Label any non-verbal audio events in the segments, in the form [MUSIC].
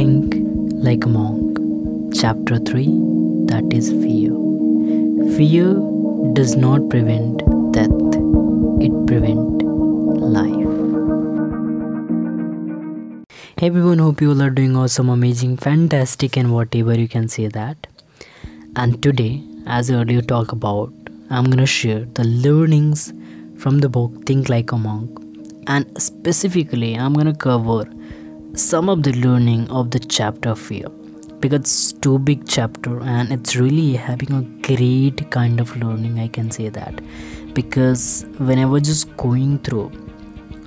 Think Like a Monk, Chapter 3 That is Fear. Fear does not prevent death, it prevents life. Hey everyone, hope you all are doing awesome, amazing, fantastic, and whatever you can say that. And today, as I earlier talked about, I'm gonna share the learnings from the book Think Like a Monk, and specifically, I'm gonna cover some of the learning of the chapter fear because it's too big chapter and it's really having a great kind of learning i can say that. Because when i was just going through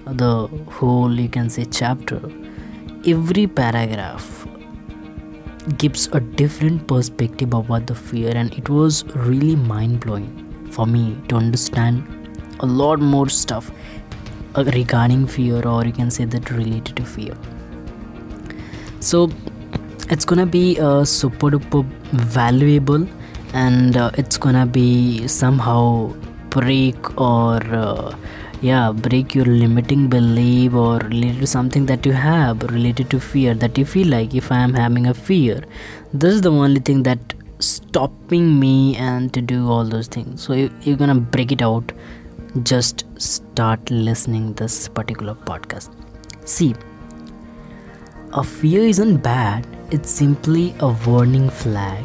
the whole you can say chapter every paragraph gives a different perspective about the fear and it was really mind-blowing for me to understand a lot more stuff uh, regarding fear or you can say that related to fear so it's gonna be uh, super duper valuable and uh, it's gonna be somehow break or uh, yeah break your limiting belief or related to something that you have related to fear that you feel like if i am having a fear. This is the only thing that stopping me and to do all those things. So you, you're gonna break it out. Just start listening this particular podcast. See a fear isn't bad, it's simply a warning flag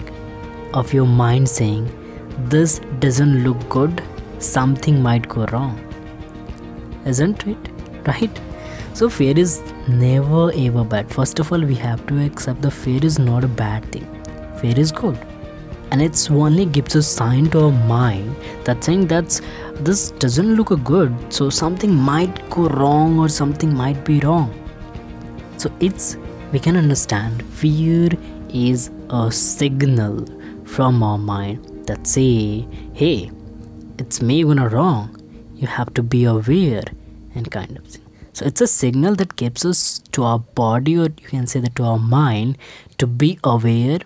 of your mind saying, This doesn't look good, something might go wrong. Isn't it? Right? So, fear is never ever bad. First of all, we have to accept the fear is not a bad thing, fear is good. And it's only gives a sign to our mind that saying that's this doesn't look good, so something might go wrong or something might be wrong so it's we can understand fear is a signal from our mind that say hey it's me gonna wrong. You have to be aware and kind of thing. So it's a signal that gives us to our body or you can say that to our mind to be aware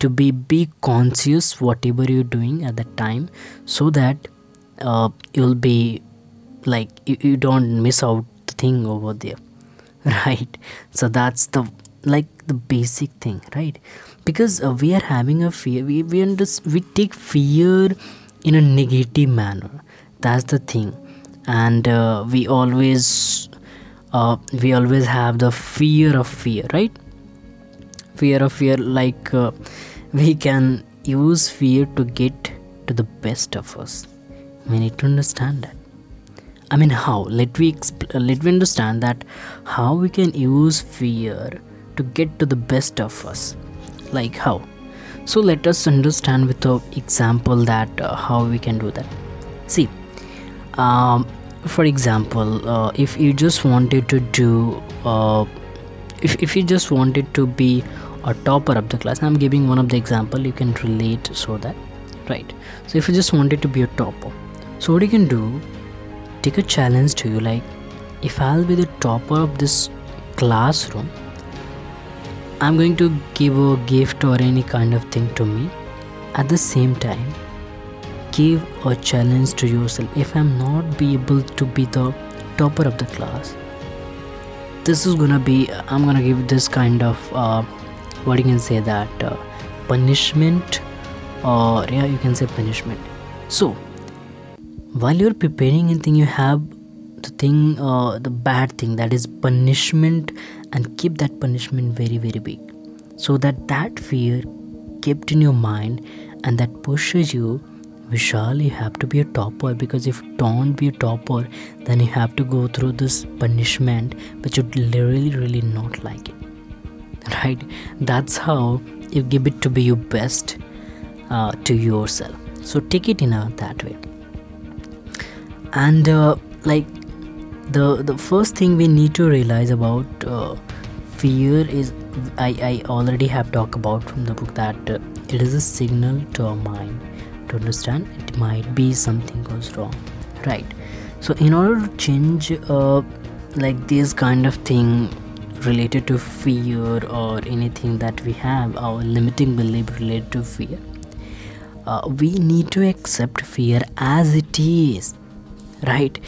to be be conscious whatever you're doing at that time so that uh, you'll be like you, you don't miss out the thing over there [LAUGHS] right. So that's the like the basic thing right? Because uh, we are having a fear we we, under- we take fear in a negative manner. That's the thing. And uh, we always uh, we always have the fear of fear right? Fear of fear like uh, we can use fear to get to the best of us. We need to understand that I mean, how? Let we exp- let we understand that how we can use fear to get to the best of us. Like how? So let us understand with an example that uh, how we can do that. See, um, for example, uh, if you just wanted to do, uh, if if you just wanted to be a topper of the class, I'm giving one of the example you can relate so that, right? So if you just wanted to be a topper, so what you can do take a challenge to you like if I'll be the topper of this classroom, I'm going to give a gift or any kind of thing to me. At the same time, give a challenge to yourself. If I'm not be able to be the topper of the class, this is gonna be I'm gonna give this kind of uh, what you can say that uh, punishment or yeah you can say punishment. So while you're preparing anything you have the thing uh, the bad thing that is punishment and keep that punishment very very big. So that that fear kept in your mind and that pushes you vishal you have to be a topper because if don't be a topper then you have to go through this punishment which you really really not like it. [LAUGHS] Right? That's how you give it to be your best uh, to yourself. So take it in a that way and uh, like the the first thing we need to realize about uh, fear is I, I already have talked about from the book that uh, it is a signal to our mind to understand it might be something goes wrong right? So in order to change uh, like this kind of thing related to fear or anything that we have our limiting belief related to fear uh, we need to accept fear as it is right?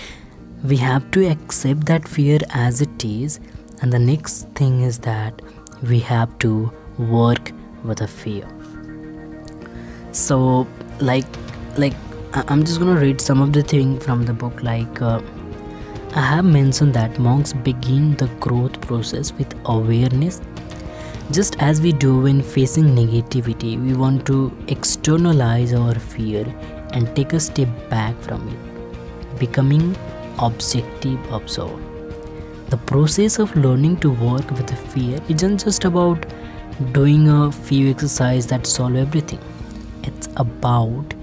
We have to accept that fear as it is and the next thing is that we have to work with a fear. So like like i'm just gonna read some of the thing from the book like uh, i have mentioned that monks begin the growth process with awareness. Just as we do when facing negativity we want to externalize our fear and take a step back from it becoming objective observer. The process of learning to work with fear isn't just about doing a few exercises that solve everything. It's about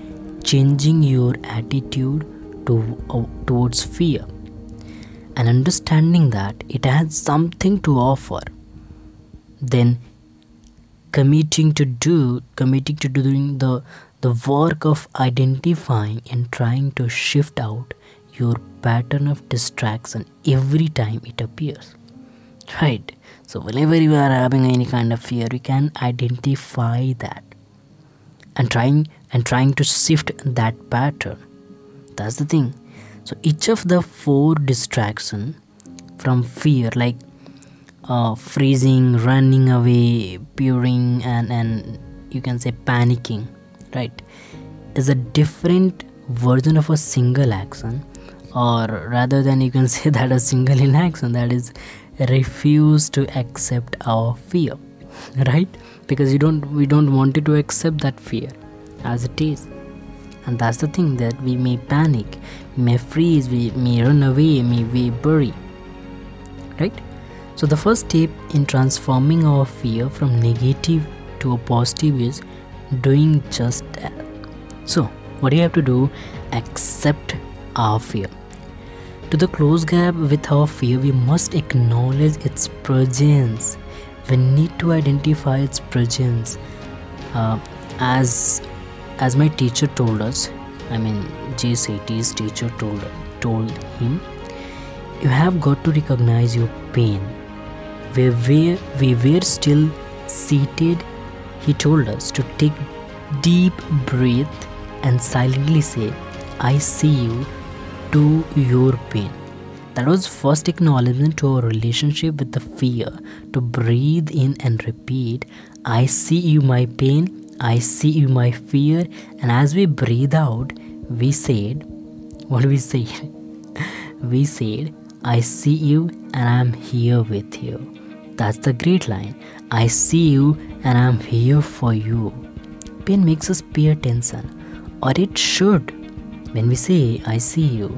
changing your attitude to, uh, towards fear. And understanding that it has something to offer then committing to do committing to doing the the work of identifying and trying to shift out your pattern of distraction every time it appears. Right. So whenever you are having any kind of fear you can identify that. And trying and trying to shift that pattern. That's the thing. So each of the four distraction from fear like uh, freezing running away peering and and you can say panicking right is a different version of a single action or rather than you can [LAUGHS] say that a single inaction that is refuse to accept our fear [LAUGHS] right? Because you don't we don't want you to accept that fear as it is. And that's the thing that we may panic we may freeze we may run away may we bury right? So the first step in transforming our fear from negative to a positive is doing just that. So what do you have to do accept our fear to the close gap with our fear we must acknowledge its presence. We need to identify its presence. Uh, as as my teacher told us i mean Shetty's teacher told told him you have got to recognize your pain. We were, we were still seated he told us to take deep breath and silently say i see you to your pain that was first acknowledgement to our relationship with the fear to breathe in and repeat, I see you, my pain, I see you, my fear. And as we breathe out, we said, What do we say? [LAUGHS] we said, I see you and I'm here with you. That's the great line. I see you and I'm here for you. Pain makes us pay attention, or it should. When we say, I see you,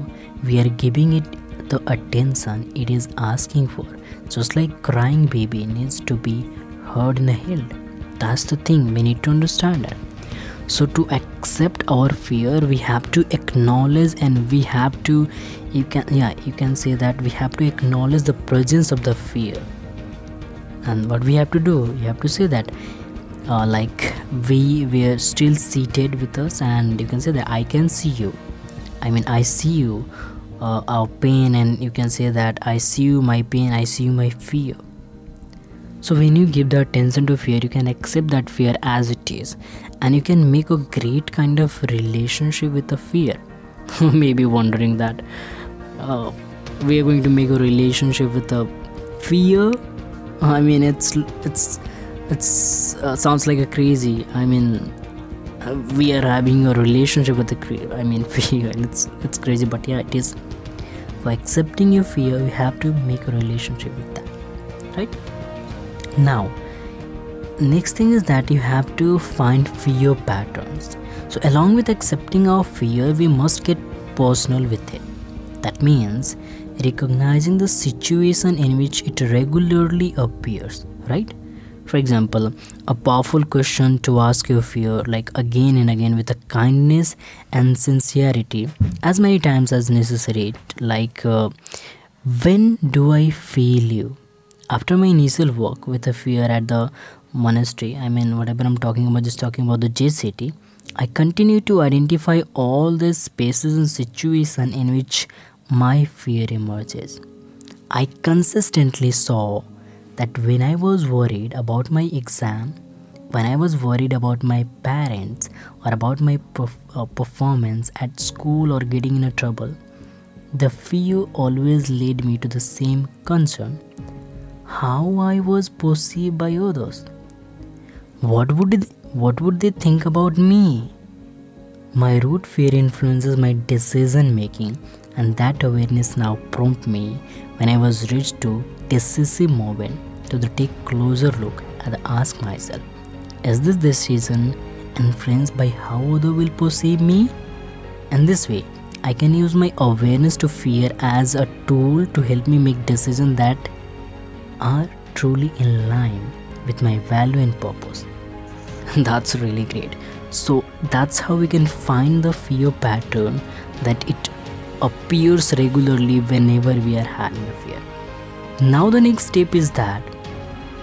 we are giving it the attention it is asking for. Just like crying baby needs to be heard and held that's the thing we need to understand. So to accept our fear we have to acknowledge and we have to you can yeah you can say that we have to acknowledge the presence of the fear. And what we have to do you have to say that uh, like we were still seated with us and you can say that i can see you. I mean i see you uh, our pain and you can say that i see you my pain i see you my fear. So when you give the attention to fear you can accept that fear as it is and you can make a great kind of relationship with the fear. [LAUGHS] Maybe wondering that uh, we are going to make a relationship with the fear? I mean it's it's it's uh, sounds like a crazy i mean we are having a relationship with the i mean [LAUGHS] fear and it's it's crazy but yeah it is. For accepting your fear you have to make a relationship with that right? Now next thing is that you have to find fear patterns. So along with accepting our fear we must get personal with it. That means recognizing the situation in which it regularly appears right for example a powerful question to ask your fear like again and again with a kindness and sincerity as many times as necessary like uh, when do i feel you? After my initial work with the fear at the monastery i mean whatever i'm talking about just talking about the Jay Shetty i continue to identify all the spaces and situations in which my fear emerges. I consistently saw that when I was worried about my exam, when I was worried about my parents or about my perf- uh, performance at school or getting in a trouble, the fear always led me to the same concern. how I was perceived by others. What would they, what would they think about me? My root fear influences my decision making, and that awareness now prompt me when I was reached to decisive moment to take closer look and ask myself, is this decision influenced by how other will perceive me? And this way, I can use my awareness to fear as a tool to help me make decisions that are truly in line with my value and purpose. [LAUGHS] that's really great. So that's how we can find the fear pattern that it appears regularly whenever we are having a fear. Now the next step is that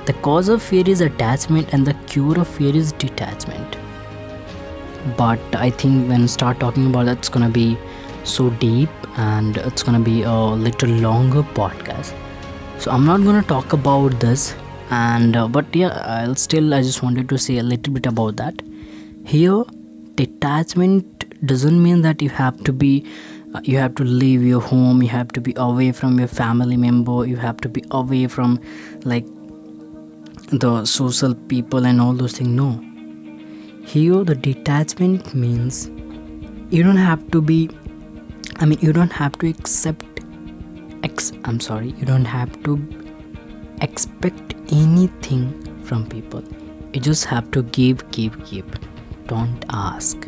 the cause of fear is attachment and the cure of fear is detachment. But I think when start talking about that, it's gonna be so deep and it's gonna be a little longer podcast so i'm not gonna talk about this and uh, but yeah i'll still i just wanted to say a little bit about that here detachment doesn't mean that you have to be Uh, you have to leave your home you have to be away from your family member you have to be away from like the social people and all those things no here the detachment means you don't have to be I mean, you don't have to accept. Ex- I'm sorry, you don't have to expect anything from people. You just have to give, give, give. Don't ask.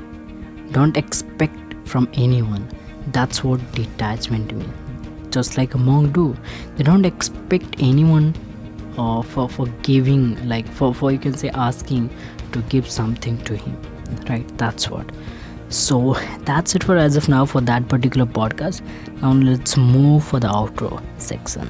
Don't expect from anyone. That's what detachment means. Just like a monk do. They don't expect anyone uh, for for giving, like for for you can say asking to give something to him. Right? That's what so that's it for as of now for that particular podcast now let's move for the outro section